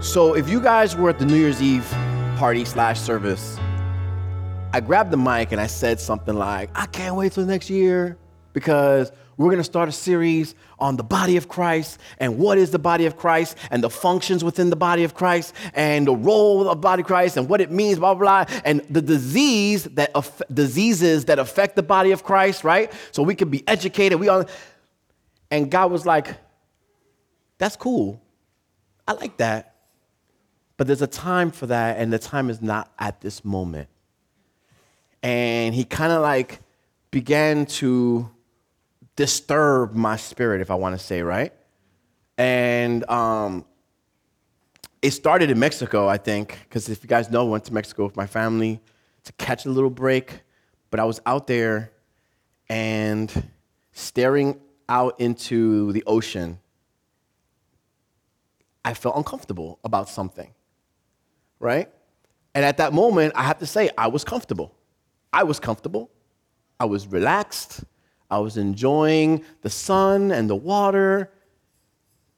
So if you guys were at the New Year's Eve party slash service, I grabbed the mic and I said something like, I can't wait till next year because we're gonna start a series on the body of Christ and what is the body of Christ and the functions within the body of Christ and the role of body of Christ and what it means, blah, blah, blah, and the disease that diseases that affect the body of Christ, right? So we can be educated. We all and God was like, that's cool. I like that. But there's a time for that, and the time is not at this moment. And he kind of like began to disturb my spirit, if I want to say, right? And um, it started in Mexico, I think, because if you guys know, I went to Mexico with my family to catch a little break. But I was out there and staring out into the ocean. I felt uncomfortable about something right? And at that moment, I have to say, I was comfortable. I was comfortable. I was relaxed. I was enjoying the sun and the water.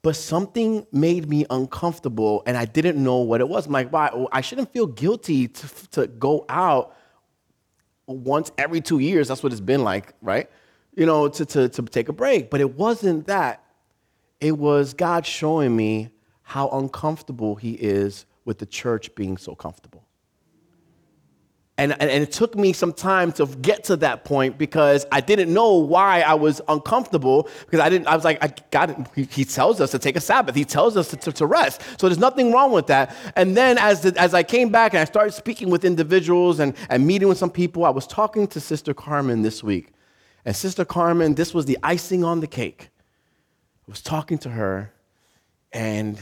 But something made me uncomfortable, and I didn't know what it was. I'm like, why? I shouldn't feel guilty to, to go out once every two years. That's what it's been like, right? You know, to, to, to take a break. But it wasn't that. It was God showing me how uncomfortable He is with the church being so comfortable. And, and, it took me some time to get to that point because I didn't know why I was uncomfortable because I didn't, I was like, I got he, he tells us to take a Sabbath. He tells us to, to, to, rest. So there's nothing wrong with that. And then as, the, as I came back and I started speaking with individuals and, and meeting with some people, I was talking to Sister Carmen this week. And Sister Carmen, this was the icing on the cake. I was talking to her and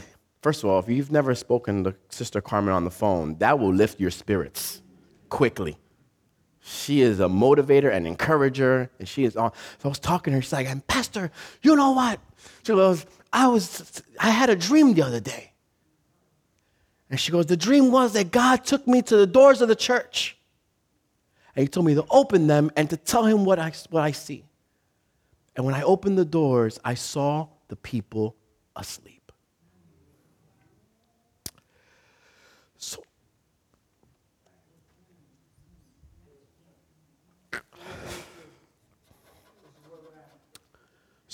First of all, if you've never spoken to Sister Carmen on the phone, that will lift your spirits quickly. She is a motivator and encourager, and she is on. So I was talking to her. She's like, "And Pastor, you know what?" She goes, "I was, I had a dream the other day." And she goes, "The dream was that God took me to the doors of the church, and He told me to open them and to tell Him what I, what I see. And when I opened the doors, I saw the people asleep." So,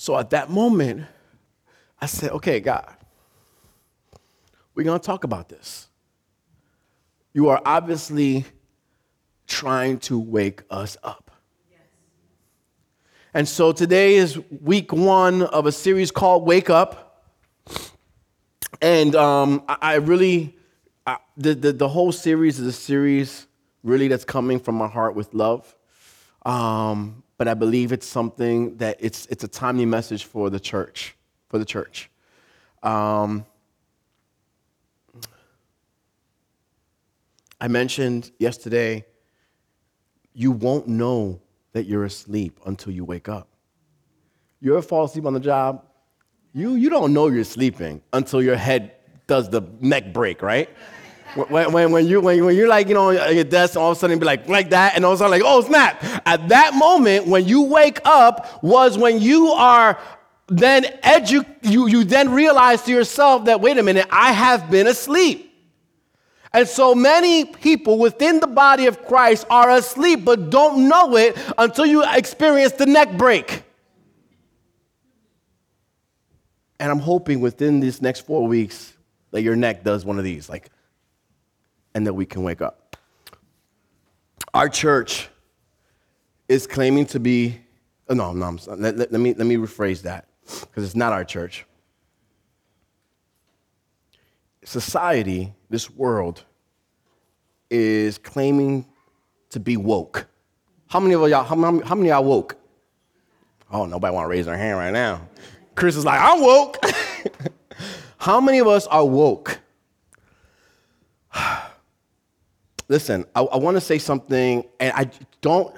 so at that moment, I said, okay, God, we're going to talk about this. You are obviously trying to wake us up. And so today is week one of a series called Wake Up. And um, I really the, the, the whole series is a series really that's coming from my heart with love. Um, but I believe it's something that it's, it's a timely message for the church, for the church. Um, I mentioned yesterday, you won't know that you're asleep until you wake up. You ever fall asleep on the job? You, you don't know you're sleeping until your head does the neck break, right? When, when, when, you, when, when you're like, you know, at your desk, all of a sudden be like, like that, and all of a sudden like, oh, snap. At that moment, when you wake up, was when you are then edu- you, you then realize to yourself that, wait a minute, I have been asleep. And so many people within the body of Christ are asleep, but don't know it until you experience the neck break. And I'm hoping within these next four weeks that your neck does one of these, like, and that we can wake up. Our church is claiming to be, oh, no, no, let, let, let, me, let me rephrase that, because it's not our church. Society, this world, is claiming to be woke. How many of y'all, how, many, how many y'all woke? Oh, nobody want to raise their hand right now. Chris is like, I'm woke. how many of us are woke? listen, I, I want to say something, and I don't.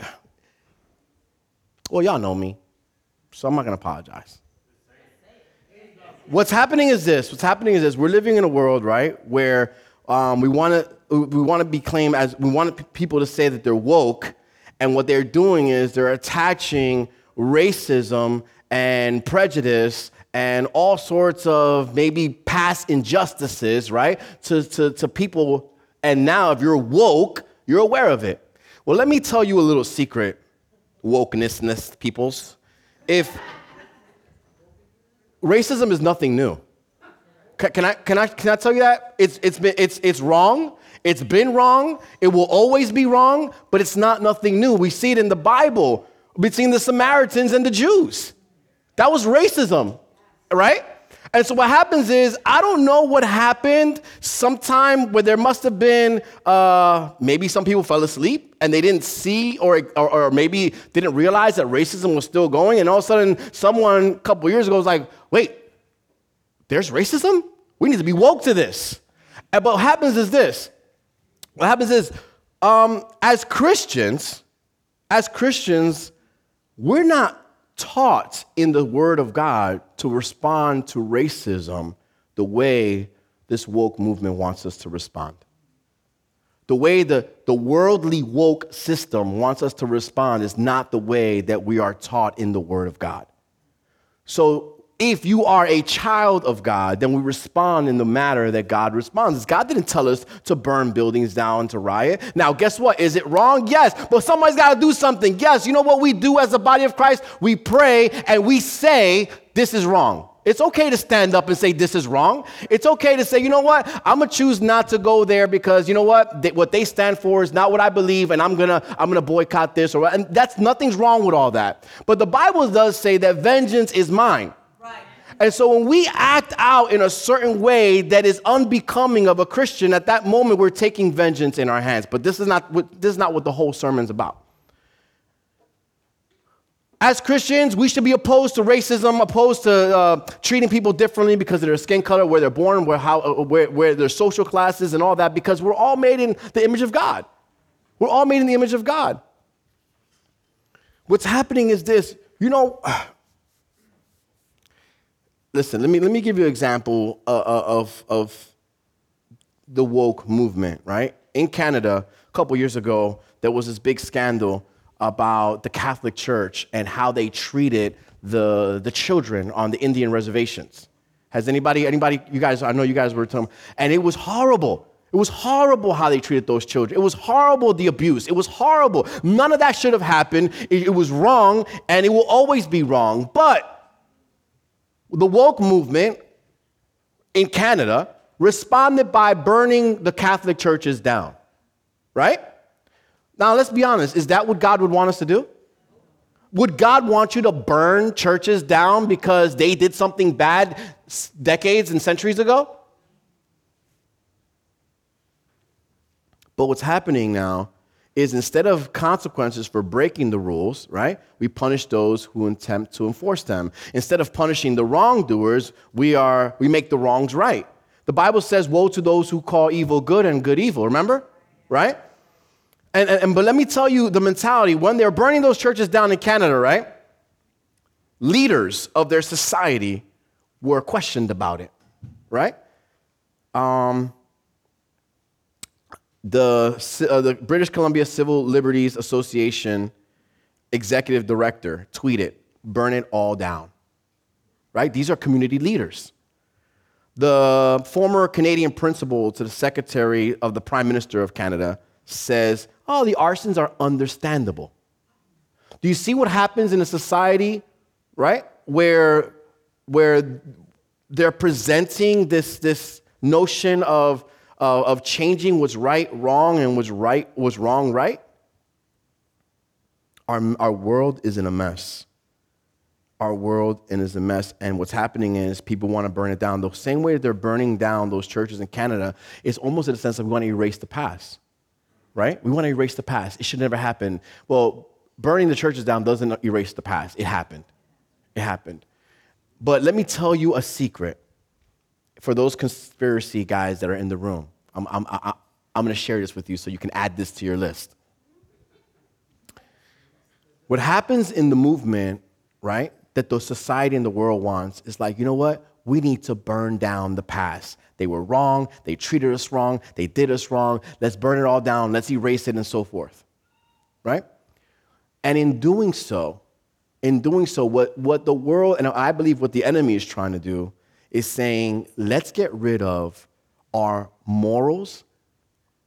Well, y'all know me, so I'm not going to apologize. What's happening is this. What's happening is this. We're living in a world, right, where um, we want to we want to be claimed as we want people to say that they're woke, and what they're doing is they're attaching racism and prejudice and all sorts of maybe past injustices, right, to, to, to people. And now, if you're woke, you're aware of it. Well, let me tell you a little secret, wokenessness peoples. If racism is nothing new. Can, can, I, can, I, can I tell you that? It's, it's, been, it's, it's wrong. It's been wrong. It will always be wrong, but it's not nothing new. We see it in the Bible between the Samaritans and the Jews. That was racism, right? And so what happens is, I don't know what happened sometime where there must have been, uh, maybe some people fell asleep and they didn't see or, or, or, maybe didn't realize that racism was still going. And all of a sudden, someone a couple years ago was like, wait, there's racism? We need to be woke to this. And what happens is this what happens is, um, as Christians, as Christians, we're not taught in the Word of God to respond to racism the way this woke movement wants us to respond. The way the, the worldly woke system wants us to respond is not the way that we are taught in the Word of God. So if you are a child of God, then we respond in the manner that God responds. God didn't tell us to burn buildings down, to riot. Now, guess what? Is it wrong? Yes. But somebody's got to do something. Yes. You know what we do as a body of Christ? We pray and we say, this is wrong. It's okay to stand up and say, this is wrong. It's okay to say, you know what? I'm going to choose not to go there because, you know what? They, what they stand for is not what I believe, and I'm going to I'm to boycott this. Or, and that's nothing's wrong with all that. But the Bible does say that vengeance is mine. And so when we act out in a certain way that is unbecoming of a Christian, at that moment we're taking vengeance in our hands. But this is not what, this is not what the whole sermon's about. As Christians, we should be opposed to racism, opposed to uh, treating people differently because of their skin color, where they're born, where, how, uh, where, where their social classes, and all that, because we're all made in the image of God. We're all made in the image of God. What's happening is this you know, listen, let me, let me give you an example uh, uh, of, of the woke movement, right? In Canada, a couple years ago, there was this big scandal about the Catholic Church and how they treated the, the children on the Indian reservations. Has anybody, anybody, you guys, I know you guys were telling, and it was horrible. It was horrible how they treated those children. It was horrible, the abuse. It was horrible. None of that should have happened. It, it was wrong, and it will always be wrong. But the woke movement in Canada responded by burning the Catholic churches down, right? Now, let's be honest. Is that what God would want us to do? Would God want you to burn churches down because they did something bad decades and centuries ago? But what's happening now is instead of consequences for breaking the rules, right, we punish those who attempt to enforce them. Instead of punishing the wrongdoers, we, are, we make the wrongs right. The Bible says, Woe to those who call evil good and good evil, remember? Right? And, and, and but let me tell you the mentality when they're burning those churches down in Canada, right? Leaders of their society were questioned about it, right? Um, the, uh, the British Columbia Civil Liberties Association executive director tweeted, burn it all down. Right? These are community leaders. The former Canadian principal to the secretary of the Prime Minister of Canada says, oh, the arsons are understandable. Do you see what happens in a society, right, where, where they're presenting this, this notion of of changing what's right wrong and what's right was wrong right? Our, our world is in a mess. Our world is a mess and what's happening is people want to burn it down. The same way that they're burning down those churches in canada it's almost in a sense of we want to erase the past right? We want to erase the past. It should never happen. Well burning the churches down doesn't erase the past. It happened. It happened. But let me tell you a secret for those conspiracy guys that are in the room, I'm, I'm, I'm, I'm going to share this with you so you can add this to your list. What happens in the movement, right, that the society and the world wants is like, you know what? We need to burn down the past. They were wrong. They treated us wrong. They did us wrong. Let's burn it all down. Let's erase it and so forth. Right? And in doing so, in doing so, what, what the world, and I believe what the enemy is trying to do, is saying, let's get rid of our morals,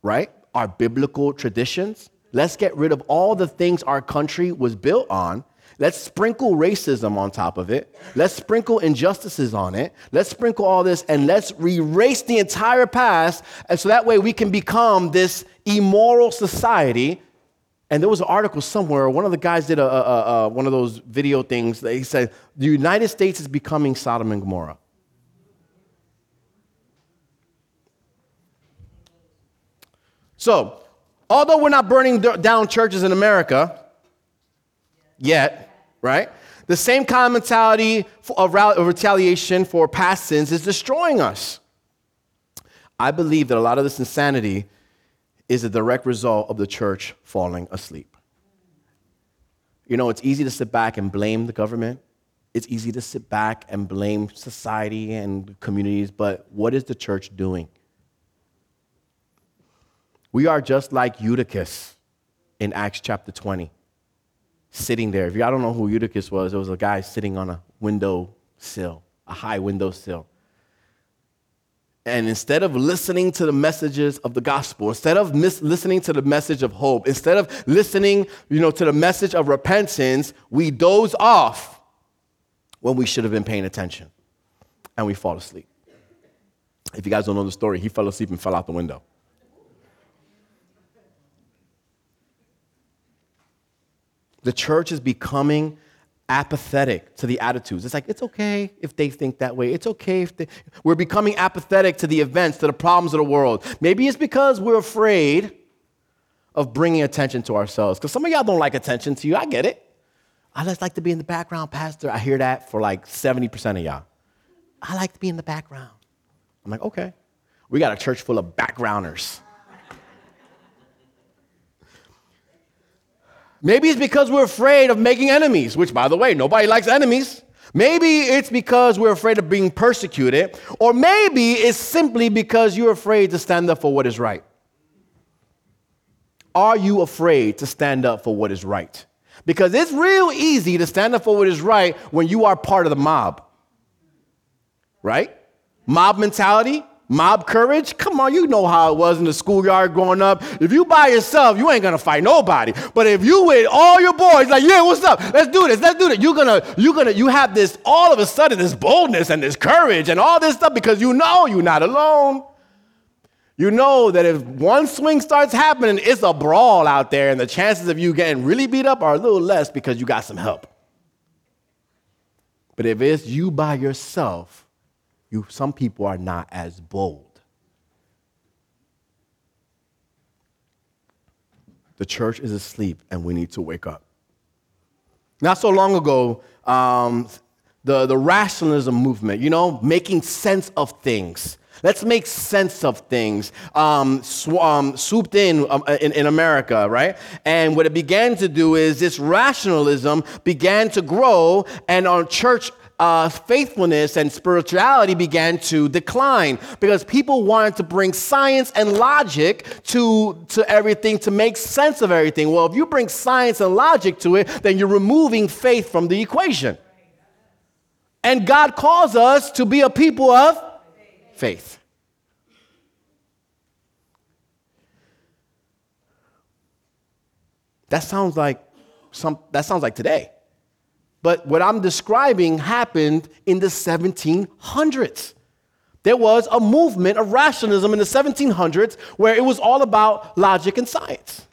right? Our biblical traditions. Let's get rid of all the things our country was built on. Let's sprinkle racism on top of it. Let's sprinkle injustices on it. Let's sprinkle all this and let's erase the entire past. And so that way we can become this immoral society. And there was an article somewhere, one of the guys did a, a, a, one of those video things. He said, The United States is becoming Sodom and Gomorrah. So, although we're not burning down churches in America yet, right? The same kind of mentality of retaliation for past sins is destroying us. I believe that a lot of this insanity is a direct result of the church falling asleep. You know, it's easy to sit back and blame the government. It's easy to sit back and blame society and communities, but what is the church doing? We are just like Eutychus in Acts chapter 20, sitting there. If y'all don't know who Eutychus was, it was a guy sitting on a window sill, a high window sill. And instead of listening to the messages of the gospel, instead of mis- listening to the message of hope, instead of listening, you know, to the message of repentance, we doze off when we should have been paying attention, and we fall asleep. If you guys don't know the story, he fell asleep and fell out the window. The church is becoming apathetic to the attitudes. It's like, it's okay if they think that way. It's okay if they. We're becoming apathetic to the events, to the problems of the world. Maybe it's because we're afraid of bringing attention to ourselves. Because some of y'all don't like attention to you. I get it. I just like to be in the background, Pastor. I hear that for like 70% of y'all. I like to be in the background. I'm like, okay. We got a church full of backgrounders. Maybe it's because we're afraid of making enemies, which, by the way, nobody likes enemies. Maybe it's because we're afraid of being persecuted, or maybe it's simply because you're afraid to stand up for what is right. Are you afraid to stand up for what is right? Because it's real easy to stand up for what is right when you are part of the mob. Right? Mob mentality, Mob courage? Come on, you know how it was in the schoolyard growing up. If you by yourself, you ain't gonna fight nobody. But if you with all your boys, like, yeah, what's up? Let's do this, let's do this. You're gonna, you're gonna, you have this all of a sudden this boldness and this courage and all this stuff because you know you're not alone. You know that if one swing starts happening, it's a brawl out there, and the chances of you getting really beat up are a little less because you got some help. But if it's you by yourself, you, some people are not as bold. The church is asleep and we need to wake up. Not so long ago, um, the, the rationalism movement, you know, making sense of things. Let's make sense of things. Um, sw- um, swooped in, um, in, in America, right? And what it began to do is this rationalism began to grow, and our church uh, faithfulness and spirituality began to decline because people wanted to bring science and logic to, to everything to make sense of everything. Well, if you bring science and logic to it, then you're removing faith from the equation. And God calls us to be a people of faith. That sounds like some that sounds like today. But what I'm describing happened in the 1700s. There was a movement of rationalism in the 1700s where it was all about logic and science.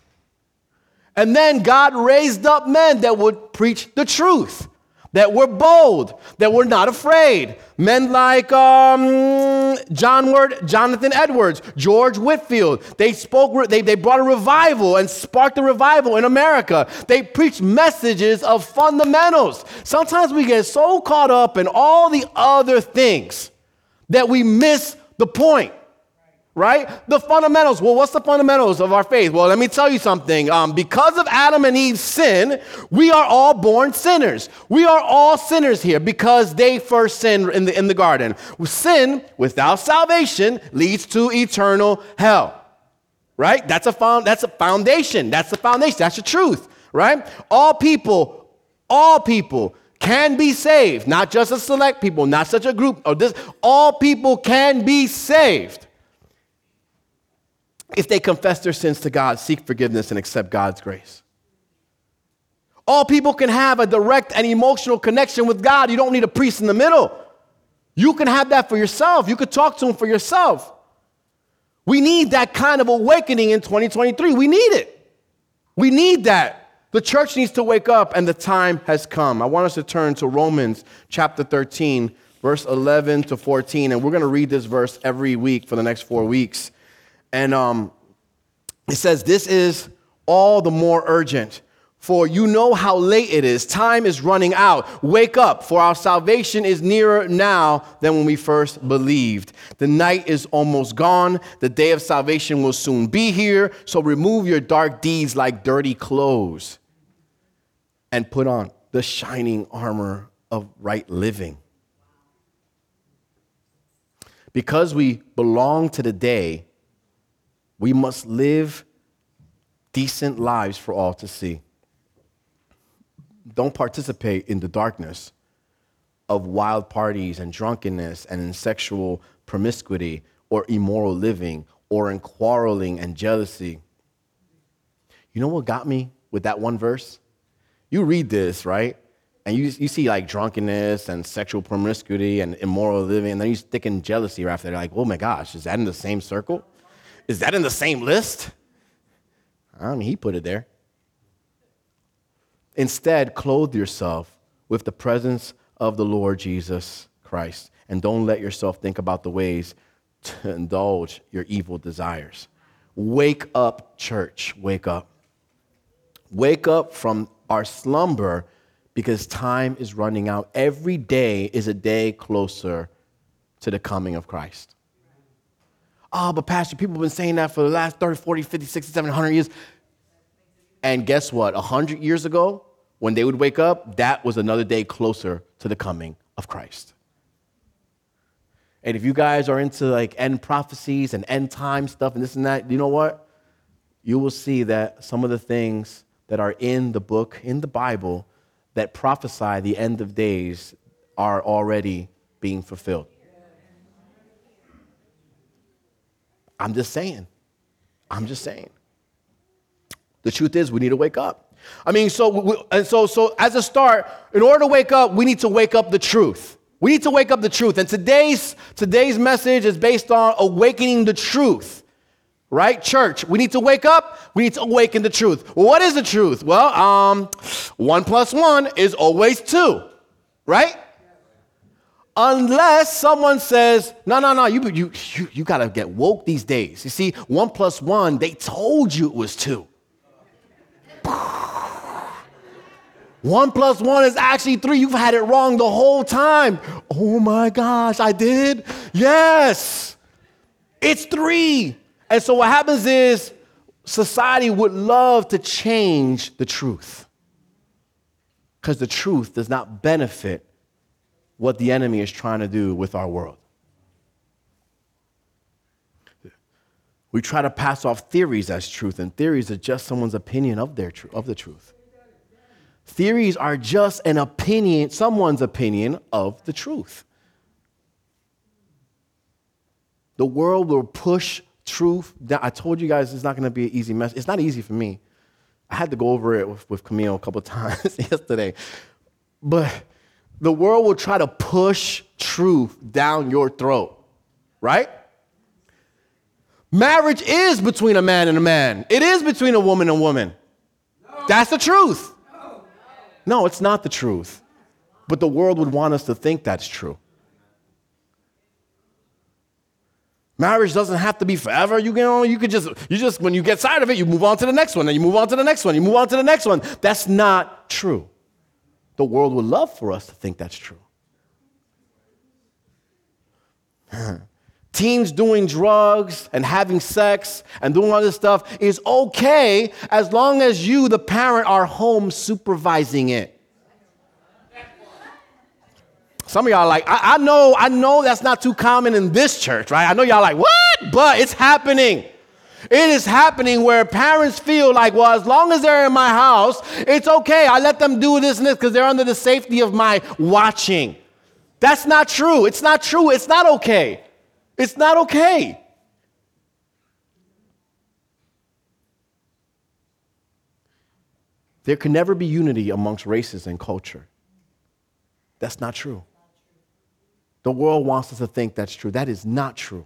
And then God raised up men that would preach the truth that were bold, that were not afraid. Men like um, John Word, Jonathan Edwards, George Whitefield, They spoke, they, they brought a revival and sparked a revival in America. They preached messages of fundamentals. Sometimes we get so caught up in all the other things that we miss the point right? The fundamentals. Well, what's the fundamentals of our faith? Well, let me tell you something. Um, because of Adam and Eve's sin, we are all born sinners. We are all sinners here because they first sinned in the, in the garden. Sin without salvation leads to eternal hell. Right? That's a, found, that's a foundation. That's the foundation. That's the truth. Right? All people All people can be saved, not just a select people, not such a group or this. All people can be saved if they confess their sins to God, seek forgiveness, and accept God's grace. All people can have a direct and emotional connection with God. You don't need a priest in the middle. You can have that for yourself. You could talk to Him for yourself. We need that kind of awakening in 2023. We need it. We need that. The church needs to wake up, and the time has come. I want us to turn to Romans chapter 13, verse 11 to 14, and we're going to read this verse every week for the next four weeks. And um, it says, This is all the more urgent for you know how late it is. Time is running out. Wake up, for our salvation is nearer now than when we first believed. The night is almost gone. The day of salvation will soon be here. So remove your dark deeds like dirty clothes and put on the shining armor of right living. Because we belong to the day, we must live decent lives for all to see don't participate in the darkness of wild parties and drunkenness and in sexual promiscuity or immoral living or in quarreling and jealousy. You know what got me with that one verse? You read this, right? And you, you see like drunkenness and sexual promiscuity and immoral living, and then you stick in jealousy right after. They're like, oh my gosh, is that in the same circle? Is that in the same list? I don't mean, he put it there. Instead, clothe yourself with the presence of the Lord Jesus Christ. And don't let yourself think about the ways to indulge your evil desires. Wake up, church. Wake up. Wake up from our slumber because time is running out. Every day is a day closer to the coming of Christ. Oh, but Pastor, people have been saying that for the last 30, 40, 50, 60, 700 years. And guess what? 100 years ago, when they would wake up, that was another day closer to the coming of Christ. And if you guys are into like end prophecies and end time stuff and this and that, you know what? You will see that some of the things that are in the book, in the Bible, that prophesy the end of days are already being fulfilled. I'm just saying. I'm just saying. The truth is, we need to wake up. I mean, so we, and so so as a start, in order to wake up, we need to wake up the truth. We need to wake up the truth. And today's today's message is based on awakening the truth. Right? Church, we need to wake up. We need to awaken the truth. What is the truth? Well, um, one plus one is always two, right? Unless someone says, no, no, no, you, you, you, you got to get woke these days. You see, one plus one, they told you it was two. One plus one is actually three. You've had it wrong the whole time. Oh my gosh, I did? Yes. It's three. And so what happens is society would love to change the truth because the truth does not benefit what the enemy is trying to do with our world. We try to pass off theories as truth, and theories are just someone's opinion of, their tr- of the truth. Theories are just an opinion, someone's opinion of the truth. The world will push truth down. I told you guys it's not going to be an easy mess. It's not easy for me. I had to go over it with, with Camille a couple times yesterday. But the world will try to push truth down your throat, right? Marriage is between a man and a man, it is between a woman and a woman. No. That's the truth. No, it's not the truth. But the world would want us to think that's true. Marriage doesn't have to be forever. You know, you could just, you just, when you get tired of it, you move on to the next one, and you move on to the next one, you move on to the next one. That's not true. The world would love for us to think that's true. Teens doing drugs and having sex and doing all this stuff is okay as long as you, the parent, are home supervising it. Some of y'all like, I, I, know, I know that's not too common in this church, right? I know y'all like, what? But it's happening. It is happening where parents feel like, well, as long as they're in my house, it's okay. I let them do this and this because they're under the safety of my watching. That's not true. It's not true. It's not okay. It's not okay. There can never be unity amongst races and culture. That's not true. The world wants us to think that's true. That is not true.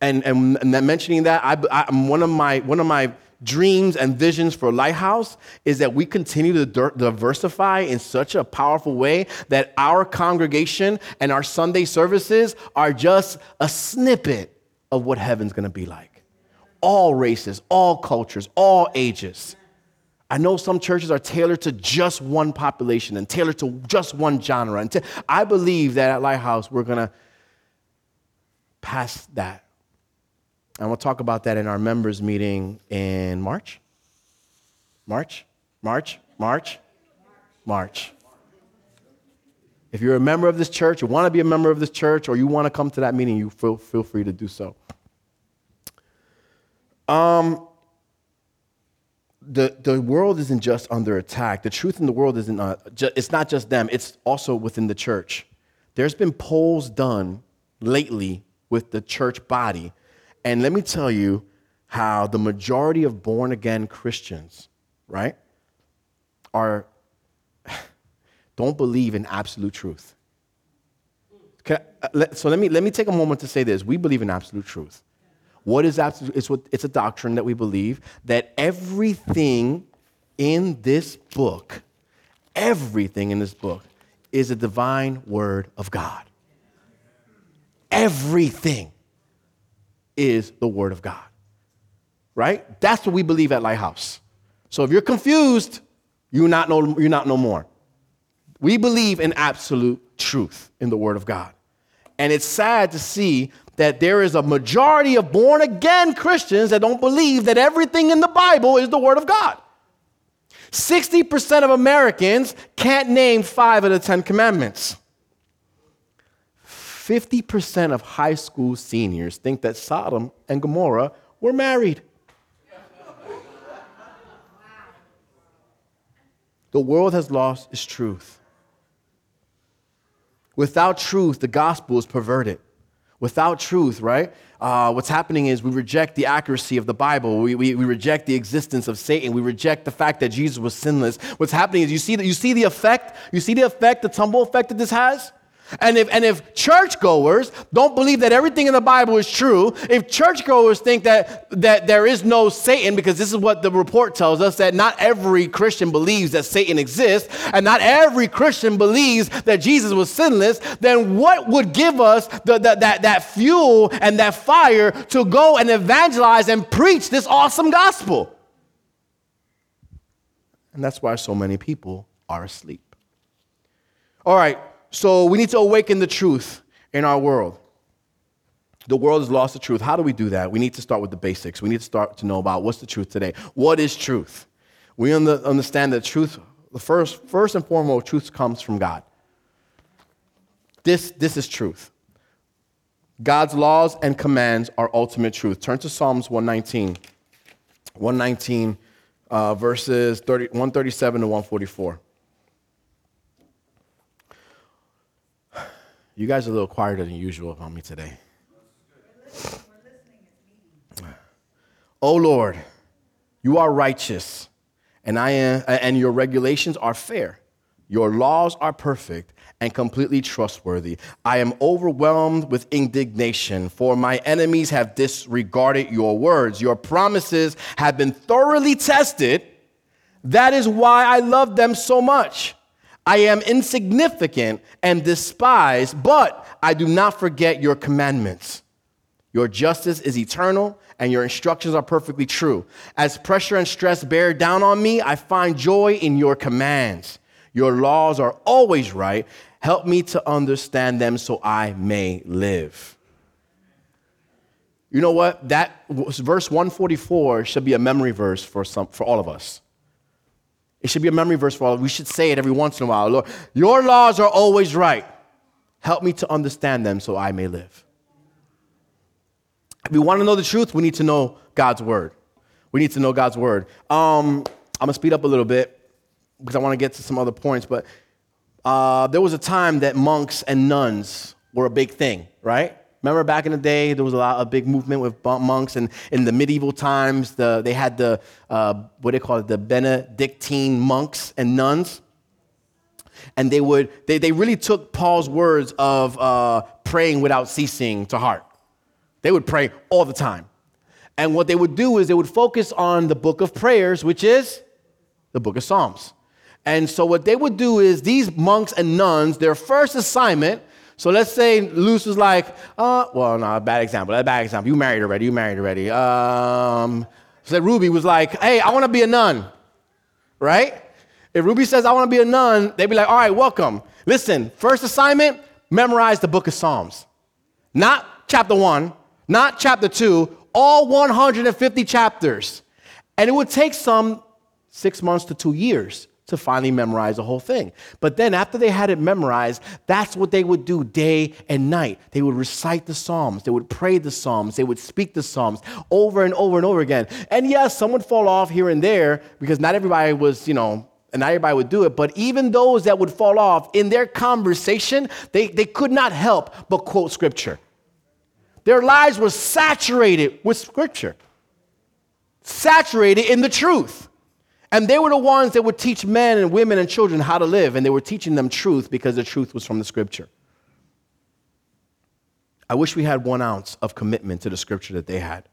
And, and, and mentioning that, I, I, one, of my, one of my dreams and visions for Lighthouse is that we continue to diversify in such a powerful way that our congregation and our Sunday services are just a snippet of what heaven's gonna be like. All races, all cultures, all ages. I know some churches are tailored to just one population and tailored to just one genre. And I believe that at Lighthouse, we're going to pass that. And we'll talk about that in our members' meeting in March. March? March? March? March. If you're a member of this church, you want to be a member of this church, or you want to come to that meeting, you feel, feel free to do so. Um, the, the world isn't just under attack. The truth in the world isn't, uh, ju- it's not just them, it's also within the church. There's been polls done lately with the church body. And let me tell you how the majority of born again Christians, right, are, don't believe in absolute truth. I, uh, so let me, let me take a moment to say this. We believe in absolute truth. What is absolute? It's, what, it's a doctrine that we believe that everything in this book, everything in this book, is a divine word of God. Everything is the word of God. Right? That's what we believe at Lighthouse. So if you're confused, you're not no, you're not no more. We believe in absolute truth in the word of God. And it's sad to see that there is a majority of born again Christians that don't believe that everything in the Bible is the Word of God. 60% of Americans can't name five of the Ten Commandments. 50% of high school seniors think that Sodom and Gomorrah were married. The world has lost its truth. Without truth, the gospel is perverted without truth, right? Uh, what's happening is we reject the accuracy of the Bible. We, we, we reject the existence of Satan. We reject the fact that Jesus was sinless. What's happening is you see, you see the effect, you see the effect, the tumble effect that this has? And if, and if churchgoers don't believe that everything in the Bible is true, if churchgoers think that, that there is no Satan, because this is what the report tells us, that not every Christian believes that Satan exists, and not every Christian believes that Jesus was sinless, then what would give us the, the, that, that fuel and that fire to go and evangelize and preach this awesome gospel? And that's why so many people are asleep. All right, so we need to awaken the truth in our world. The world has lost the truth. How do we do that? We need to start with the basics. We need to start to know about what's the truth today. What is truth? We understand that truth, the first, first and foremost, truth comes from God. This, this is truth. God's laws and commands are ultimate truth. Turn to Psalms 119. 119, uh, verses 30, 137 to 144. You guys are a little quieter than usual about me today. Oh Lord, you are righteous, and I am, and your regulations are fair. Your laws are perfect and completely trustworthy. I am overwhelmed with indignation, for my enemies have disregarded your words. Your promises have been thoroughly tested. That is why I love them so much. I am insignificant and despised, but I do not forget your commandments. Your justice is eternal, and your instructions are perfectly true. As pressure and stress bear down on me, I find joy in your commands. Your laws are always right. Help me to understand them so I may live. You know what? That verse 144 should be a memory verse for, some, for all of us. It should be a memory verse for all. We should say it every once in a while. Lord, your laws are always right. Help me to understand them so I may live. If we want to know the truth, we need to know God's word. We need to know God's word. Um, I'm gonna speed up a little bit because I want to get to some other points, but uh, there was a time that monks and nuns were a big thing, right? Remember back in the day, there was a lot a big movement with monks, and in the medieval times, the, they had the uh, what they call it, the Benedictine monks and nuns, and they would they, they really took Paul's words of uh, praying without ceasing to heart. They would pray all the time, and what they would do is they would focus on the book of prayers, which is the book of Psalms. And so what they would do is these monks and nuns, their first assignment. So let's say Luce was like, uh, well, no, a bad example. A bad example. You married already. You married already. Um, so Ruby was like, hey, I want to be a nun, right? If Ruby says, I want to be a nun, they'd be like, all right, welcome. Listen, first assignment, memorize the book of Psalms. Not chapter one, not chapter two, all 150 chapters. And it would take some six months to two years to finally memorize the whole thing. But then after they had it memorized, that's what they would do day and night. They would recite the Psalms, they would pray the Psalms, they would speak the Psalms over and over and over again. And yes, some would fall off here and there because not everybody was, you know, and not everybody would do it, but even those that would fall off in their conversation, they, they could not help but quote scripture. Their lives were saturated with scripture, saturated in the truth. And they were the ones that would teach men and women and children how to live, and they were teaching them truth because the truth was from the scripture. I wish we had one ounce of commitment to the scripture that they had.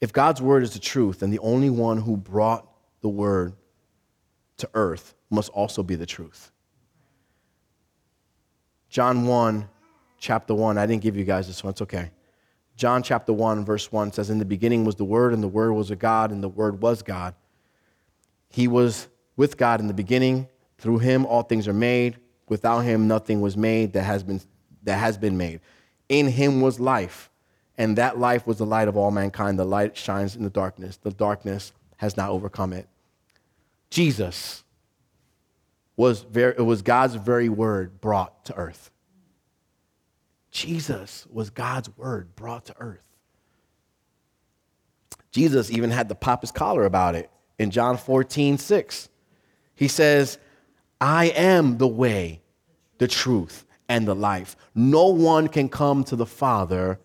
If God's word is the truth, then the only one who brought the word to earth must also be the truth. John 1, chapter 1, I didn't give you guys this one, it's okay. John chapter 1, verse 1 says, In the beginning was the Word, and the Word was a God, and the Word was God. He was with God in the beginning. Through him all things are made. Without him nothing was made that has been, that has been made. In him was life, and that life was the light of all mankind. The light shines in the darkness. The darkness has not overcome it. Jesus was, very, it was God's very word brought to earth. Jesus was God's word brought to earth. Jesus even had to pop his collar about it in John 14, 6. He says, I am the way, the truth, and the life. No one can come to the Father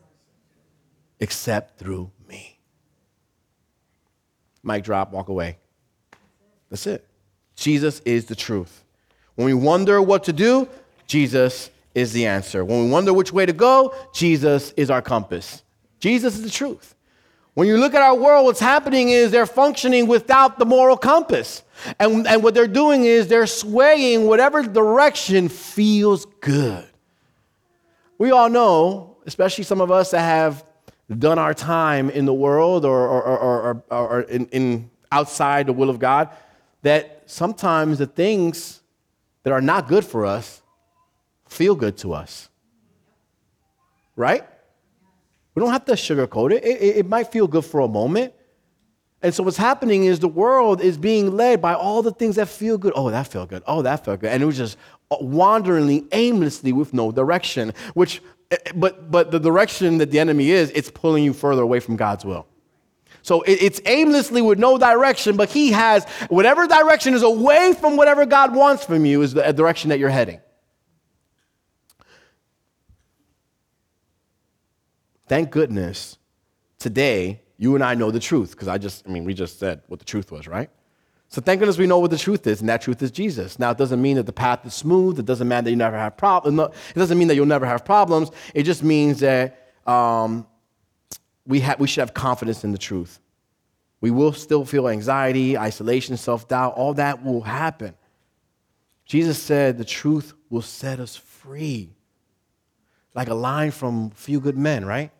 except through me. Mic drop, walk away. That's it. Jesus is the truth. When we wonder what to do, Jesus is the answer. When we wonder which way to go, Jesus is our compass. Jesus is the truth. When you look at our world, what's happening is they're functioning without the moral compass. And, and what they're doing is they're swaying whatever direction feels good. We all know, especially some of us that have done our time in the world or, or, or, or, or in, in outside the will of God, that sometimes the things that are not good for us feel good to us. Right? We don't have to sugarcoat it. It, it. it, might feel good for a moment. And so what's happening is the world is being led by all the things that feel good. Oh, that felt good. Oh, that felt good. And it was just wanderingly, aimlessly with no direction, which, eh, eh, but, but the direction that the enemy is, it's pulling you further away from God's will. So it's aimlessly with no direction, but he has whatever direction is away from whatever God wants from you is the direction that you're heading. Thank goodness today you and I know the truth because I just, I mean, we just said what the truth was, right? So thank goodness we know what the truth is, and that truth is Jesus. Now, it doesn't mean that the path is smooth. It doesn't mean that you never have problems. It doesn't mean that you'll never have problems. It just means that um, we, ha- we should have confidence in the truth. We will still feel anxiety, isolation, self doubt. All that will happen. Jesus said the truth will set us free. Like a line from Few Good Men, right?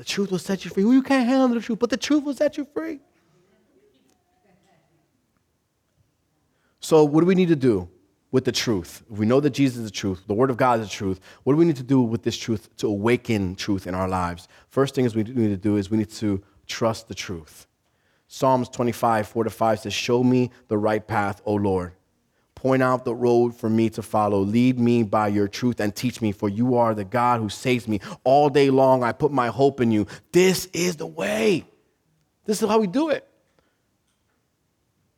The truth will set you free. Well, you can't handle the truth, but the truth will set you free. So, what do we need to do with the truth? If we know that Jesus is the truth, the Word of God is the truth, what do we need to do with this truth to awaken truth in our lives? First thing is we need to do is we need to trust the truth. Psalms 25, 4 to 5 says, Show me the right path, O Lord. Point out the road for me to follow. Lead me by your truth and teach me, for you are the God who saves me. All day long I put my hope in you. This is the way. This is how we do it.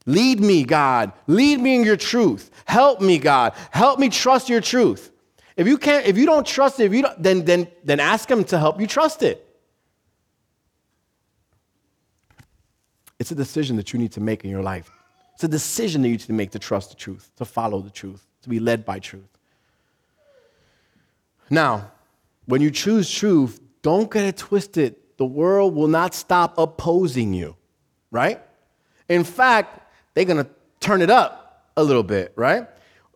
Lead me, God. Lead me in your truth. Help me, God. Help me trust your truth. If you can't, if you don't trust it, if you don't, then, then, then ask him to help you trust it. It's a decision that you need to make in your life. It's a decision that you need to make to trust the truth, to follow the truth, to be led by truth. Now, when you choose truth, don't get it twisted. The world will not stop opposing you, right? In fact, they're going to turn it up a little bit, right?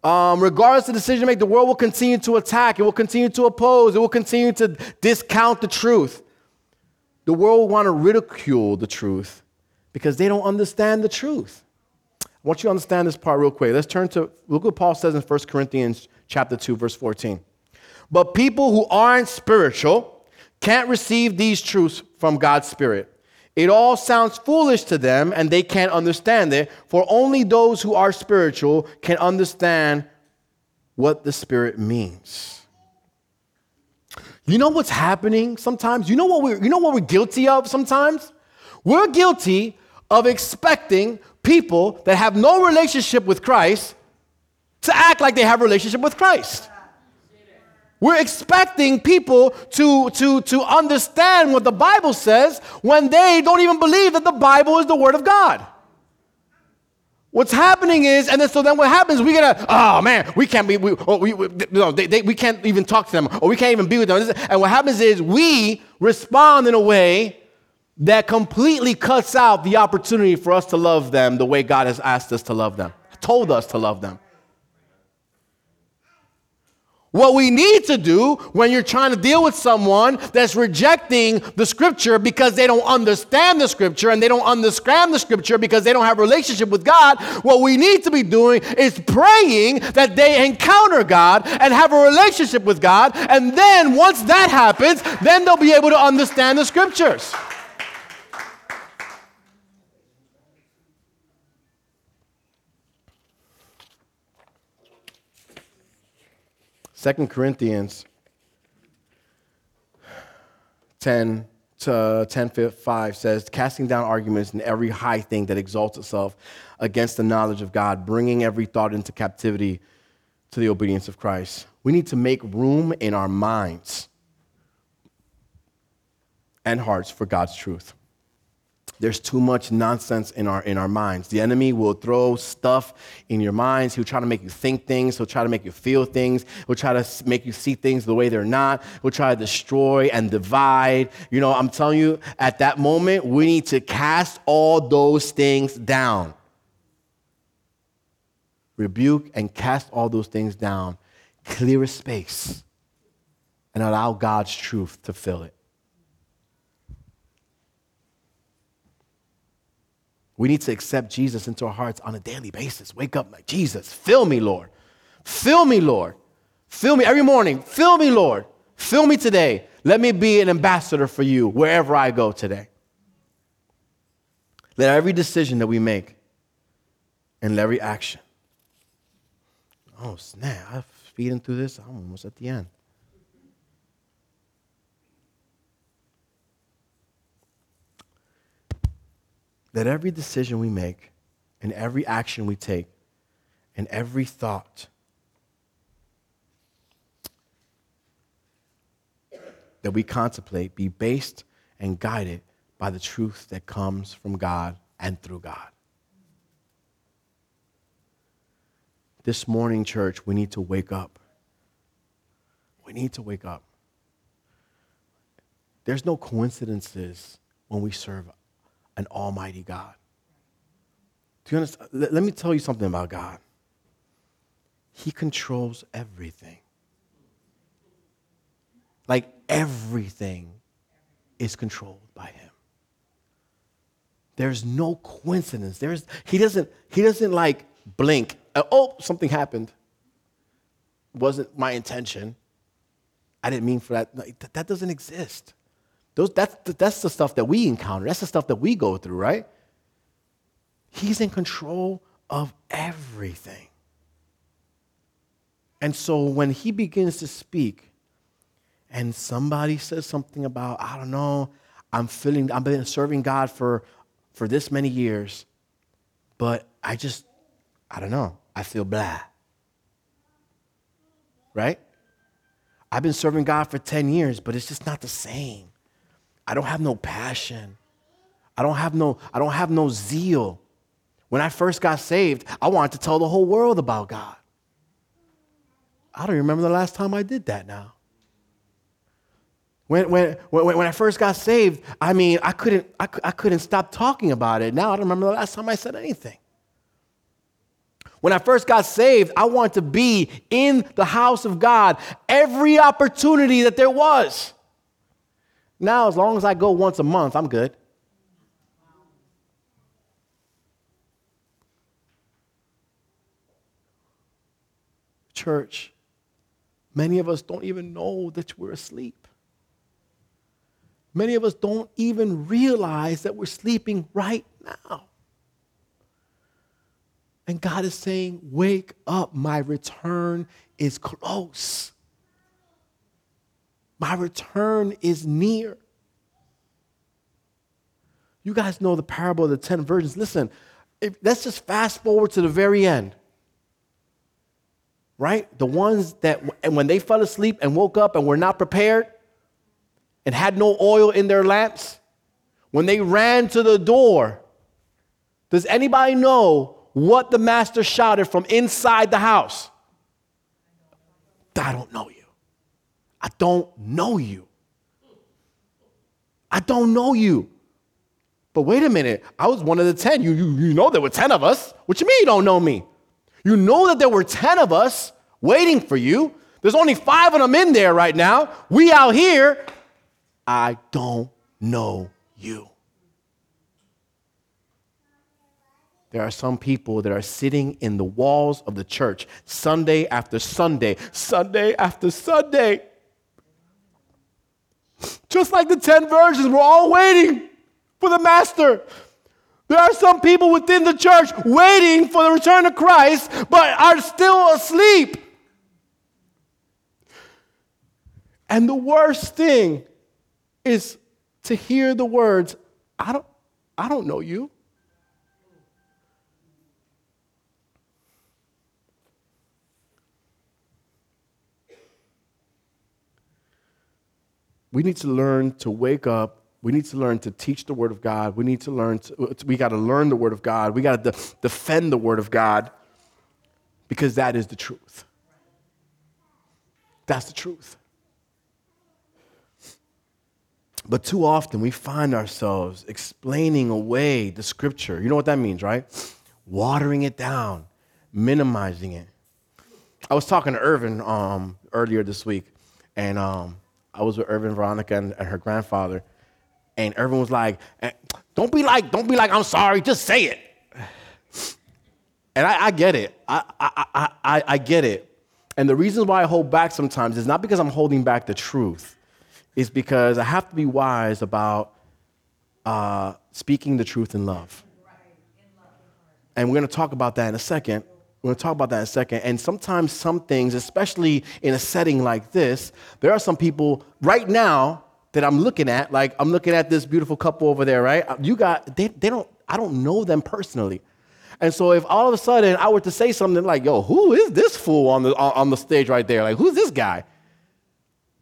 Um, regardless of the decision make, the world will continue to attack. It will continue to oppose. It will continue to discount the truth. The world will want to ridicule the truth because they don't understand the truth. Want you to understand this part real quick. Let's turn to look what Paul says in 1 Corinthians chapter 2, verse 14. But people who aren't spiritual can't receive these truths from God's Spirit it all sounds foolish to them and they can't understand it, for only those who are spiritual can understand what the Spirit means. You know what's happening sometimes? You know what we're, you know what we're guilty of sometimes? We're guilty of expecting people that have no relationship with Christ to act like they have a relationship with Christ. We're expecting people to, to, to understand what the Bible says when they don't even believe that the Bible is the Word of God. What's happening is, and then so then what happens? We get a, oh man, we can't be, we, oh, we, we, no, they, they, we can't even talk to them, or we can't even be with them. And what happens is we respond in a way that completely cuts out the opportunity for us to love them the way God has asked us to love them, told us to love them. What we need to do when you're trying to deal with someone that's rejecting the scripture because they don't understand the scripture and they don't understand the scripture because they don't have a relationship with God, what we need to be doing is praying that they encounter God and have a relationship with God. And then once that happens, then they'll be able to understand the scriptures. 2 Corinthians 10 to 10 5 says, casting down arguments and every high thing that exalts itself against the knowledge of God, bringing every thought into captivity to the obedience of Christ. We need to make room in our minds and hearts for God's truth. There's too much nonsense in our, in our minds. The enemy will throw stuff in your minds. He'll try to make you think things. He'll try to make you feel things. He'll try to make you see things the way they're not. He'll try to destroy and divide. You know, I'm telling you, at that moment, we need to cast all those things down. Rebuke and cast all those things down. Clear a space and allow God's truth to fill it. We need to accept Jesus into our hearts on a daily basis. Wake up like, Jesus, fill me, Lord. Fill me, Lord. Fill me every morning. Fill me, Lord. Fill me today. Let me be an ambassador for you wherever I go today. Let every decision that we make and every action. Oh, snap. I'm speeding through this. I'm almost at the end. That every decision we make and every action we take and every thought that we contemplate be based and guided by the truth that comes from God and through God. This morning, church, we need to wake up. We need to wake up. There's no coincidences when we serve an almighty God. Do you understand? Let, me tell you something about God. He controls everything. Like everything is controlled by him. There's no coincidence. There's he doesn't he doesn't like blink. Uh, oh, something happened. Wasn't my intention. I didn't mean for that. That doesn't exist. Those, that's, that's the stuff that we encounter. That's the stuff that we go through, right? He's in control of everything. And so when he begins to speak, and somebody says something about, I don't know, I'm feeling, I've been serving God for, for this many years, but I just, I don't know, I feel blah. Right? I've been serving God for 10 years, but it's just not the same. I don't have no passion. I don't have no, I don't have no zeal. When I first got saved, I wanted to tell the whole world about God. I don't remember the last time I did that now. When, when, when, when I first got saved, I mean, I couldn't, I, I couldn't stop talking about it. Now I don't remember the last time I said anything. When I first got saved, I wanted to be in the house of God every opportunity that there was. Now, as long as I go once a month, I'm good. Church, many of us don't even know that we're asleep. Many of us don't even realize that we're sleeping right now. And God is saying, Wake up, my return is close. My return is near. You guys know the parable of the 10 virgins. Listen, if, let's just fast forward to the very end. Right? The ones that, and when they fell asleep and woke up and were not prepared and had no oil in their lamps, when they ran to the door, does anybody know what the master shouted from inside the house? I don't know you. I don't know you. I don't know you. But wait a minute, I was one of the 10. You, you, you know there were 10 of us. What you mean you don't know me? You know that there were 10 of us waiting for you. There's only five of them in there right now. We out here. I don't know you. There are some people that are sitting in the walls of the church Sunday after Sunday, Sunday after Sunday. Just like the 10 virgins, we're all waiting for the master. There are some people within the church waiting for the return of Christ, but are still asleep. And the worst thing is to hear the words, I don't, I don't know you. We need to learn to wake up. We need to learn to teach the Word of God. We need to learn, to, we got to learn the Word of God. We got to de- defend the Word of God because that is the truth. That's the truth. But too often we find ourselves explaining away the scripture. You know what that means, right? Watering it down, minimizing it. I was talking to Irvin um, earlier this week, and um, I was with Irvin, Veronica, and, and her grandfather, and Irvin was like, eh, "Don't be like, don't be like, I'm sorry, just say it." And I, I get it. I, I, I, I get it. And the reason why I hold back sometimes is not because I'm holding back the truth, it's because I have to be wise about uh, speaking the truth in love. And we're going to talk about that in a second. To talk about that in a second. And sometimes some things, especially in a setting like this, there are some people right now that I'm looking at, like I'm looking at this beautiful couple over there, right? You got, they, they don't, I don't know them personally. And so if all of a sudden I were to say something like, yo, who is this fool on the, on the stage right there? Like, who's this guy?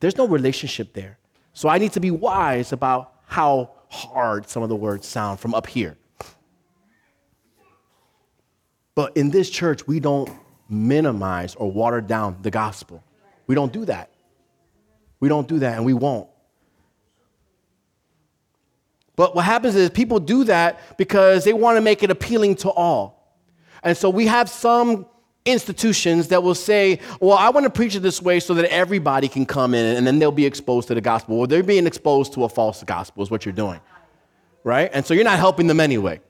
There's no relationship there. So I need to be wise about how hard some of the words sound from up here. But in this church, we don't minimize or water down the gospel. We don't do that. We don't do that, and we won't. But what happens is people do that because they want to make it appealing to all. And so we have some institutions that will say, well, I want to preach it this way so that everybody can come in and then they'll be exposed to the gospel. Well, they're being exposed to a false gospel, is what you're doing. Right? And so you're not helping them anyway.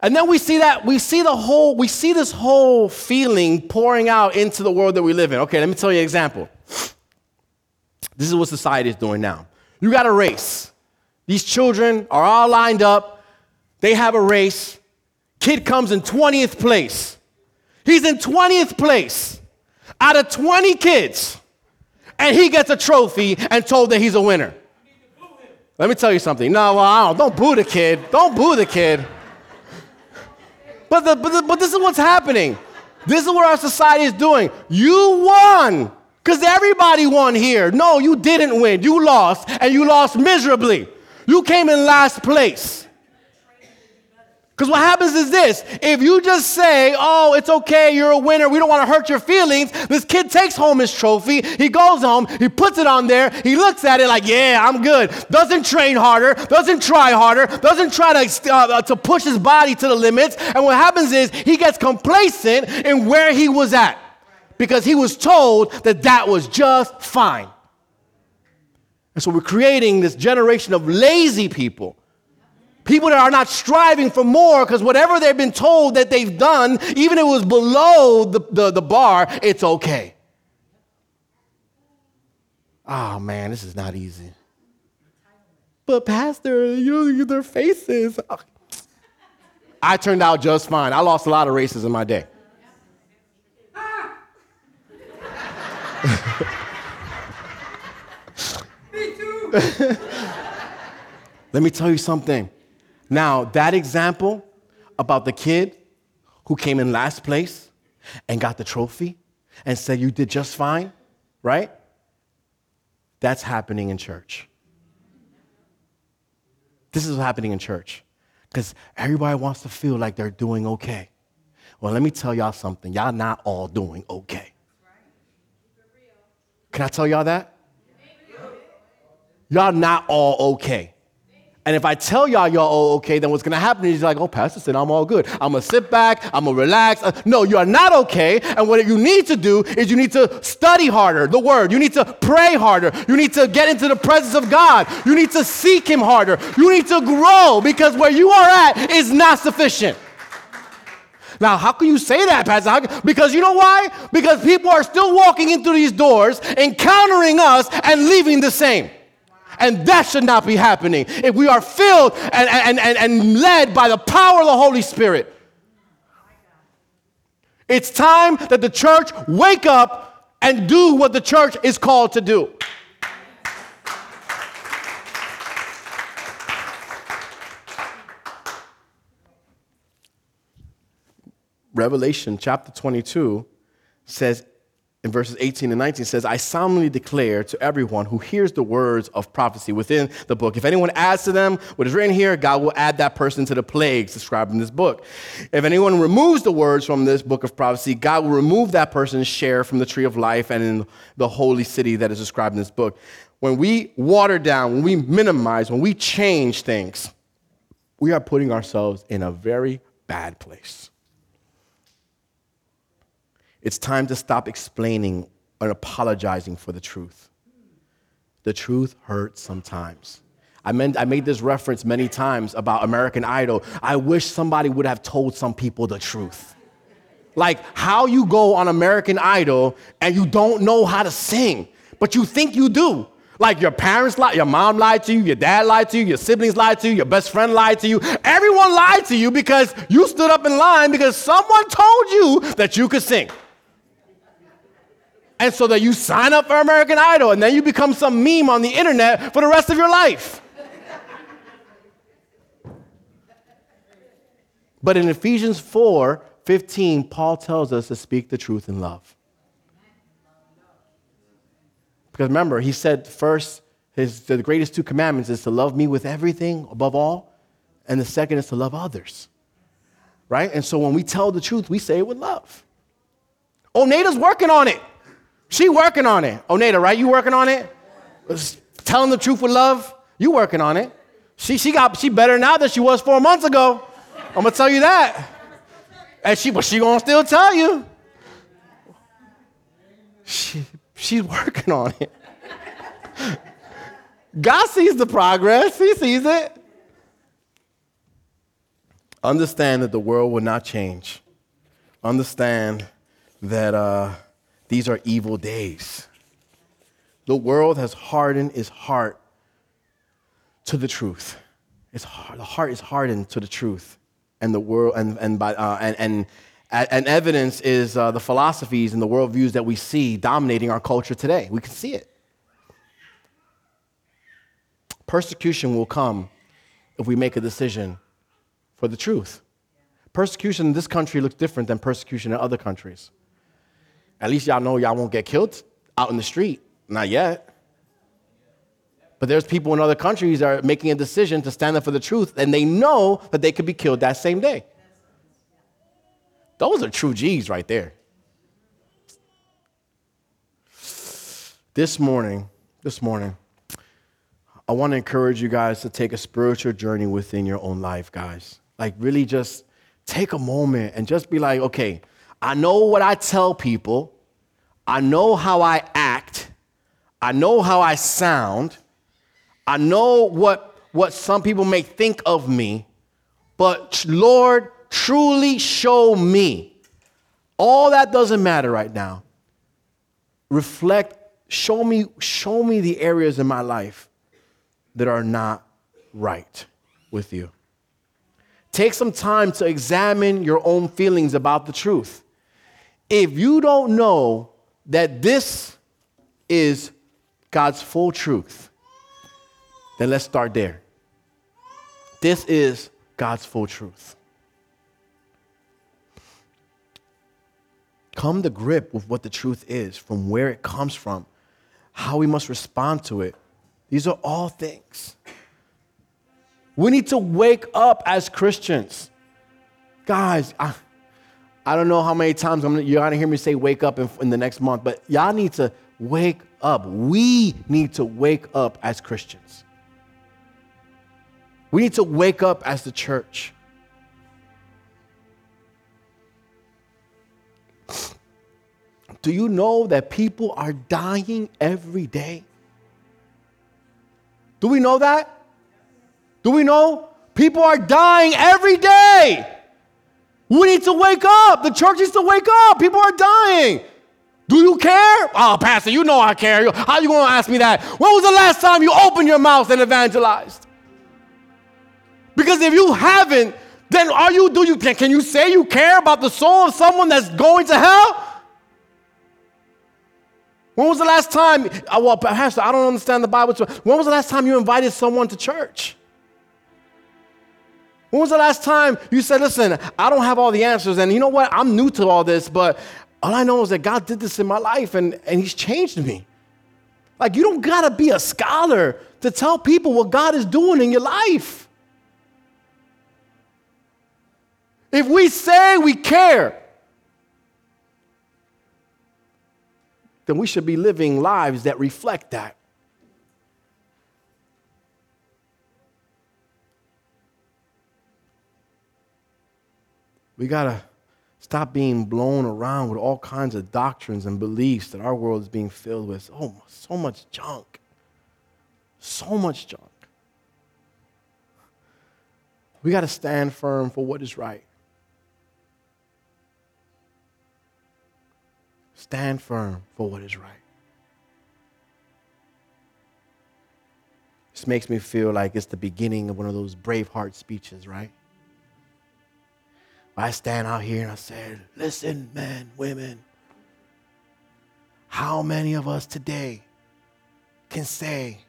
And then we see that, we see the whole, we see this whole feeling pouring out into the world that we live in. Okay, let me tell you an example. This is what society is doing now. You got a race. These children are all lined up. They have a race. Kid comes in 20th place. He's in 20th place out of 20 kids, and he gets a trophy and told that he's a winner. Let me tell you something. No, well, don't, don't boo the kid. Don't boo the kid. But, the, but, the, but this is what's happening. This is what our society is doing. You won because everybody won here. No, you didn't win. You lost, and you lost miserably. You came in last place. Because what happens is this if you just say, oh, it's okay, you're a winner, we don't want to hurt your feelings, this kid takes home his trophy, he goes home, he puts it on there, he looks at it like, yeah, I'm good. Doesn't train harder, doesn't try harder, doesn't try to, uh, to push his body to the limits. And what happens is he gets complacent in where he was at because he was told that that was just fine. And so we're creating this generation of lazy people People that are not striving for more because whatever they've been told that they've done, even if it was below the, the, the bar, it's okay. Oh man, this is not easy. But, Pastor, you their faces. I turned out just fine. I lost a lot of races in my day. Me too. Let me tell you something. Now, that example about the kid who came in last place and got the trophy and said, You did just fine, right? That's happening in church. This is happening in church because everybody wants to feel like they're doing okay. Well, let me tell y'all something. Y'all not all doing okay. Can I tell y'all that? Y'all not all okay. And if I tell y'all y'all all okay, then what's gonna happen is you're like, oh, Pastor said I'm all good. I'm gonna sit back, I'm gonna relax. Uh, no, you are not okay. And what you need to do is you need to study harder, the word. You need to pray harder. You need to get into the presence of God. You need to seek Him harder. You need to grow because where you are at is not sufficient. Now, how can you say that, Pastor? Because you know why? Because people are still walking into these doors, encountering us, and leaving the same. And that should not be happening. If we are filled and, and, and, and led by the power of the Holy Spirit, it's time that the church wake up and do what the church is called to do. Revelation chapter 22 says, in verses 18 and 19 says, I solemnly declare to everyone who hears the words of prophecy within the book. If anyone adds to them what is written here, God will add that person to the plagues described in this book. If anyone removes the words from this book of prophecy, God will remove that person's share from the tree of life and in the holy city that is described in this book. When we water down, when we minimize, when we change things, we are putting ourselves in a very bad place. It's time to stop explaining and apologizing for the truth. The truth hurts sometimes. I, meant, I made this reference many times about American Idol. I wish somebody would have told some people the truth. Like how you go on American Idol and you don't know how to sing, but you think you do. Like your parents lied, your mom lied to you, your dad lied to you, your siblings lied to you, your best friend lied to you. Everyone lied to you because you stood up in line because someone told you that you could sing. And so that you sign up for American Idol and then you become some meme on the internet for the rest of your life. but in Ephesians 4 15, Paul tells us to speak the truth in love. Because remember, he said first, his, the greatest two commandments is to love me with everything above all, and the second is to love others. Right? And so when we tell the truth, we say it with love. Nada's working on it. She working on it. Oneda, right? You working on it? Telling the truth with love. You working on it. She, she got she better now than she was four months ago. I'm gonna tell you that. And she but she gonna still tell you. She, she's working on it. God sees the progress, He sees it. Understand that the world will not change. Understand that uh, these are evil days. The world has hardened its heart to the truth. Its heart, the heart is hardened to the truth, and the world and and by uh, and and And evidence is uh, the philosophies and the worldviews that we see dominating our culture today. We can see it. Persecution will come if we make a decision for the truth. Persecution in this country looks different than persecution in other countries. At least y'all know y'all won't get killed out in the street. Not yet. But there's people in other countries that are making a decision to stand up for the truth, and they know that they could be killed that same day. Those are true G's right there. This morning, this morning, I want to encourage you guys to take a spiritual journey within your own life, guys. Like, really just take a moment and just be like, okay, I know what I tell people, I know how I act, I know how I sound, I know what, what some people may think of me, but Lord, truly show me. All that doesn't matter right now. Reflect, show me, show me the areas in my life that are not right with you. Take some time to examine your own feelings about the truth. If you don't know that this is God's full truth, then let's start there. This is God's full truth. Come to grip with what the truth is, from where it comes from, how we must respond to it. These are all things. We need to wake up as Christians. Guys, I, I don't know how many times I'm, you're going to hear me say wake up in, in the next month, but y'all need to wake up. We need to wake up as Christians. We need to wake up as the church. Do you know that people are dying every day? Do we know that? Do we know? People are dying every day. We need to wake up. The church needs to wake up. People are dying. Do you care? Oh, Pastor, you know I care. How are you going to ask me that? When was the last time you opened your mouth and evangelized? Because if you haven't, then are you, do you, can you say you care about the soul of someone that's going to hell? When was the last time, uh, well, Pastor, I don't understand the Bible. When was the last time you invited someone to church? When was the last time you said, listen, I don't have all the answers, and you know what? I'm new to all this, but all I know is that God did this in my life and, and He's changed me. Like, you don't gotta be a scholar to tell people what God is doing in your life. If we say we care, then we should be living lives that reflect that. We got to stop being blown around with all kinds of doctrines and beliefs that our world is being filled with. Oh, so much junk. So much junk. We got to stand firm for what is right. Stand firm for what is right. This makes me feel like it's the beginning of one of those Braveheart speeches, right? I stand out here and I say, Listen, men, women, how many of us today can say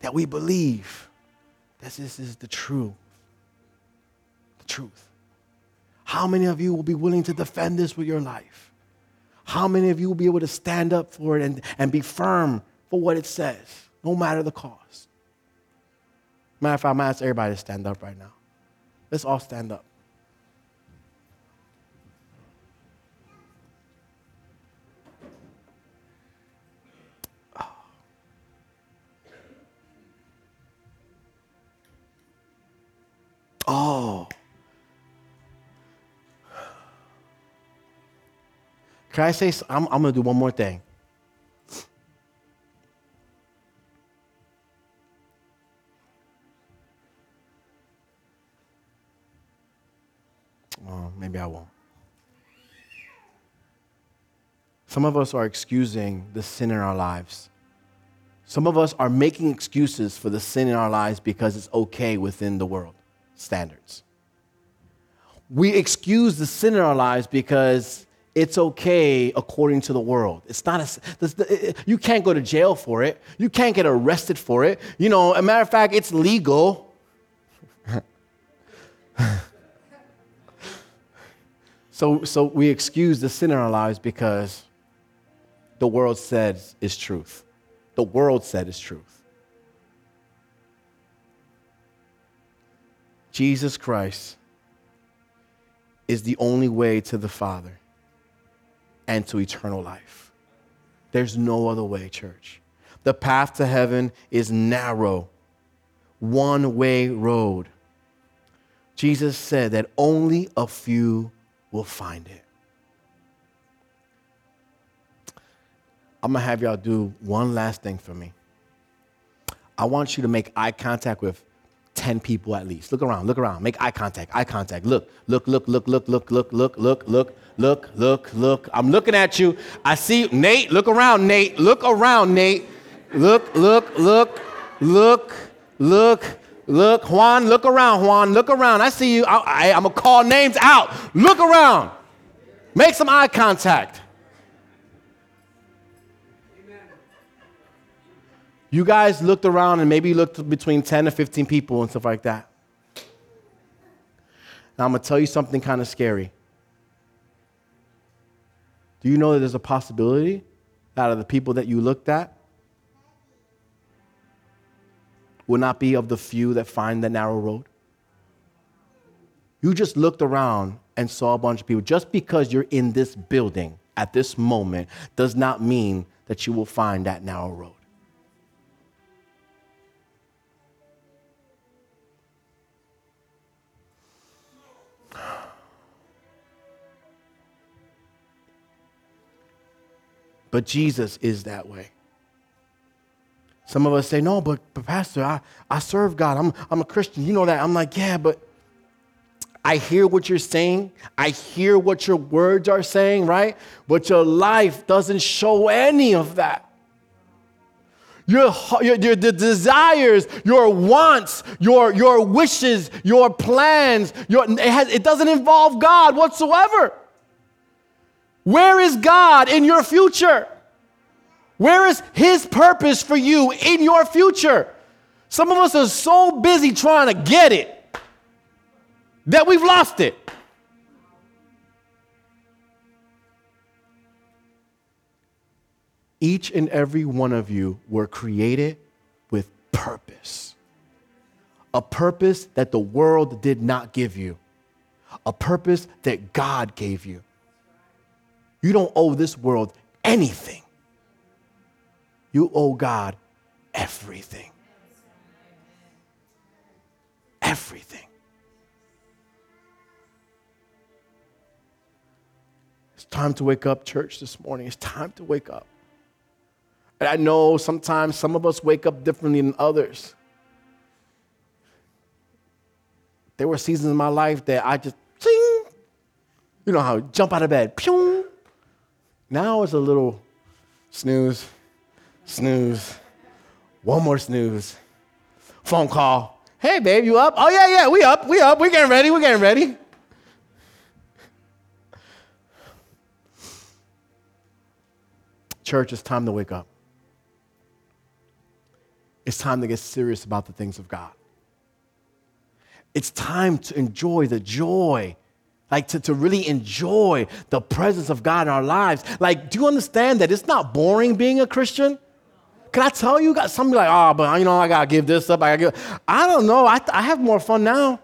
that we believe that this is the true, the truth? How many of you will be willing to defend this with your life? How many of you will be able to stand up for it and, and be firm for what it says, no matter the cost? Matter of fact, I'm to ask everybody to stand up right now. Let's all stand up. Oh. Can I say, I'm, I'm going to do one more thing. Well, maybe I won't. Some of us are excusing the sin in our lives. Some of us are making excuses for the sin in our lives because it's okay within the world standards. we excuse the sin in our lives because it's okay according to the world. It's not a, you can't go to jail for it. You can't get arrested for it. You know, a matter of fact, it's legal. so, so we excuse the sin in our lives because the world says is truth. The world said is truth. Jesus Christ is the only way to the Father and to eternal life. There's no other way, church. The path to heaven is narrow, one way road. Jesus said that only a few will find it. I'm gonna have y'all do one last thing for me. I want you to make eye contact with 10 people at least. Look around, look around, make eye contact, eye contact. Look, look, look, look, look, look, look, look, look, look, look, look, look. I'm looking at you. I see Nate, look around, Nate. Look around, Nate. Look, look, look, look, look, look. Juan, look around, Juan. Look around. I see you. I, I, I'm gonna call names out. Look around. Make some eye contact. You guys looked around and maybe looked between 10 to 15 people and stuff like that. Now, I'm going to tell you something kind of scary. Do you know that there's a possibility out of the people that you looked at will not be of the few that find the narrow road? You just looked around and saw a bunch of people. Just because you're in this building at this moment does not mean that you will find that narrow road. But Jesus is that way. Some of us say, no, but, but Pastor, I, I serve God. I'm, I'm a Christian. You know that. I'm like, yeah, but I hear what you're saying. I hear what your words are saying, right? But your life doesn't show any of that. Your, your, your desires, your wants, your, your wishes, your plans, your, it, has, it doesn't involve God whatsoever. Where is God in your future? Where is His purpose for you in your future? Some of us are so busy trying to get it that we've lost it. Each and every one of you were created with purpose. A purpose that the world did not give you, a purpose that God gave you. You don't owe this world anything. You owe God everything. Everything. It's time to wake up, church, this morning. It's time to wake up. And I know sometimes some of us wake up differently than others. There were seasons in my life that I just, you know how jump out of bed, pew, now it's a little snooze, snooze, one more snooze, phone call. Hey, babe, you up? Oh, yeah, yeah, we up, we up, we're getting ready, we're getting ready. Church, it's time to wake up. It's time to get serious about the things of God. It's time to enjoy the joy like to, to really enjoy the presence of God in our lives. Like, do you understand that it's not boring being a Christian? Can I tell you, got somebody like, oh, but you know, I gotta give this up. I give. I don't know. I, I have more fun now.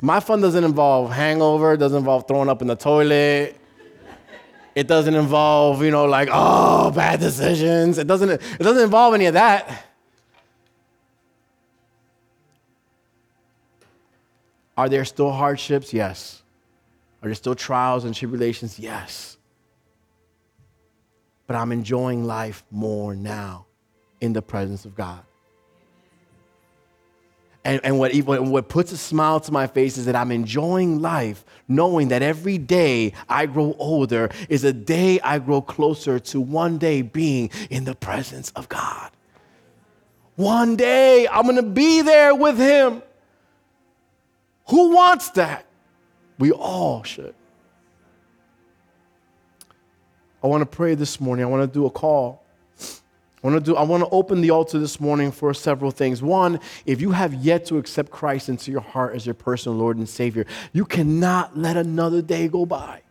My fun doesn't involve hangover. Doesn't involve throwing up in the toilet. It doesn't involve, you know, like, oh, bad decisions. It doesn't, it doesn't involve any of that. Are there still hardships? Yes. Are there still trials and tribulations? Yes. But I'm enjoying life more now in the presence of God. And, and what, what puts a smile to my face is that I'm enjoying life, knowing that every day I grow older is a day I grow closer to one day being in the presence of God. One day I'm gonna be there with Him. Who wants that? We all should. I want to pray this morning. I want to do a call. I want to do I want to open the altar this morning for several things. One, if you have yet to accept Christ into your heart as your personal Lord and Savior, you cannot let another day go by.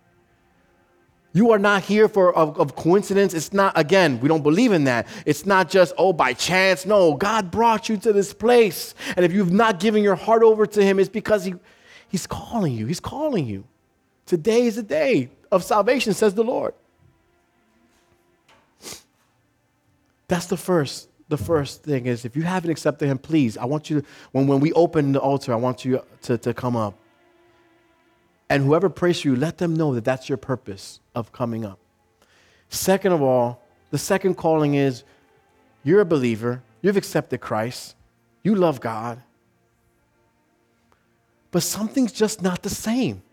You are not here for of, of, coincidence. It's not, again, we don't believe in that. It's not just, oh, by chance. No, God brought you to this place. And if you've not given your heart over to Him, it's because he, He's calling you. He's calling you. Today is the day of salvation, says the Lord. That's the first. The first thing is if you haven't accepted Him, please, I want you to, when, when we open the altar, I want you to, to come up. And whoever prays for you, let them know that that's your purpose of coming up. Second of all, the second calling is you're a believer, you've accepted Christ, you love God, but something's just not the same.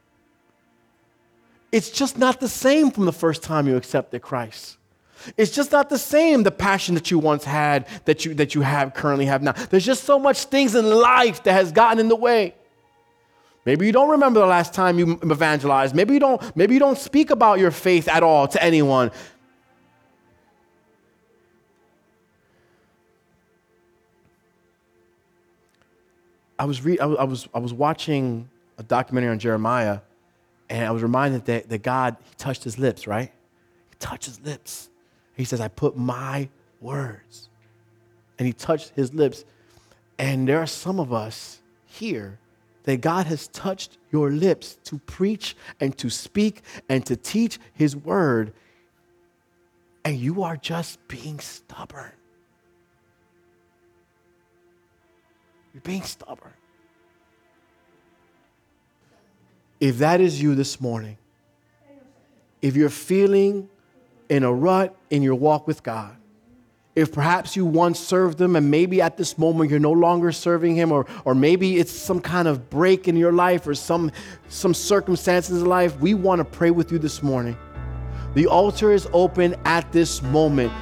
It's just not the same from the first time you accepted Christ. It's just not the same, the passion that you once had, that you, that you have currently have now. There's just so much things in life that has gotten in the way. Maybe you don't remember the last time you evangelized. Maybe you don't, maybe you don't speak about your faith at all to anyone. I was, re- I was, I was watching a documentary on Jeremiah, and I was reminded that, that God, He touched his lips, right? He touched his lips. He says, I put my words. And he touched his lips. And there are some of us here that God has touched your lips to preach and to speak and to teach His word, and you are just being stubborn. You're being stubborn. If that is you this morning, if you're feeling in a rut in your walk with God, if perhaps you once served him and maybe at this moment you're no longer serving him or, or maybe it's some kind of break in your life or some, some circumstances in life we want to pray with you this morning. The altar is open at this moment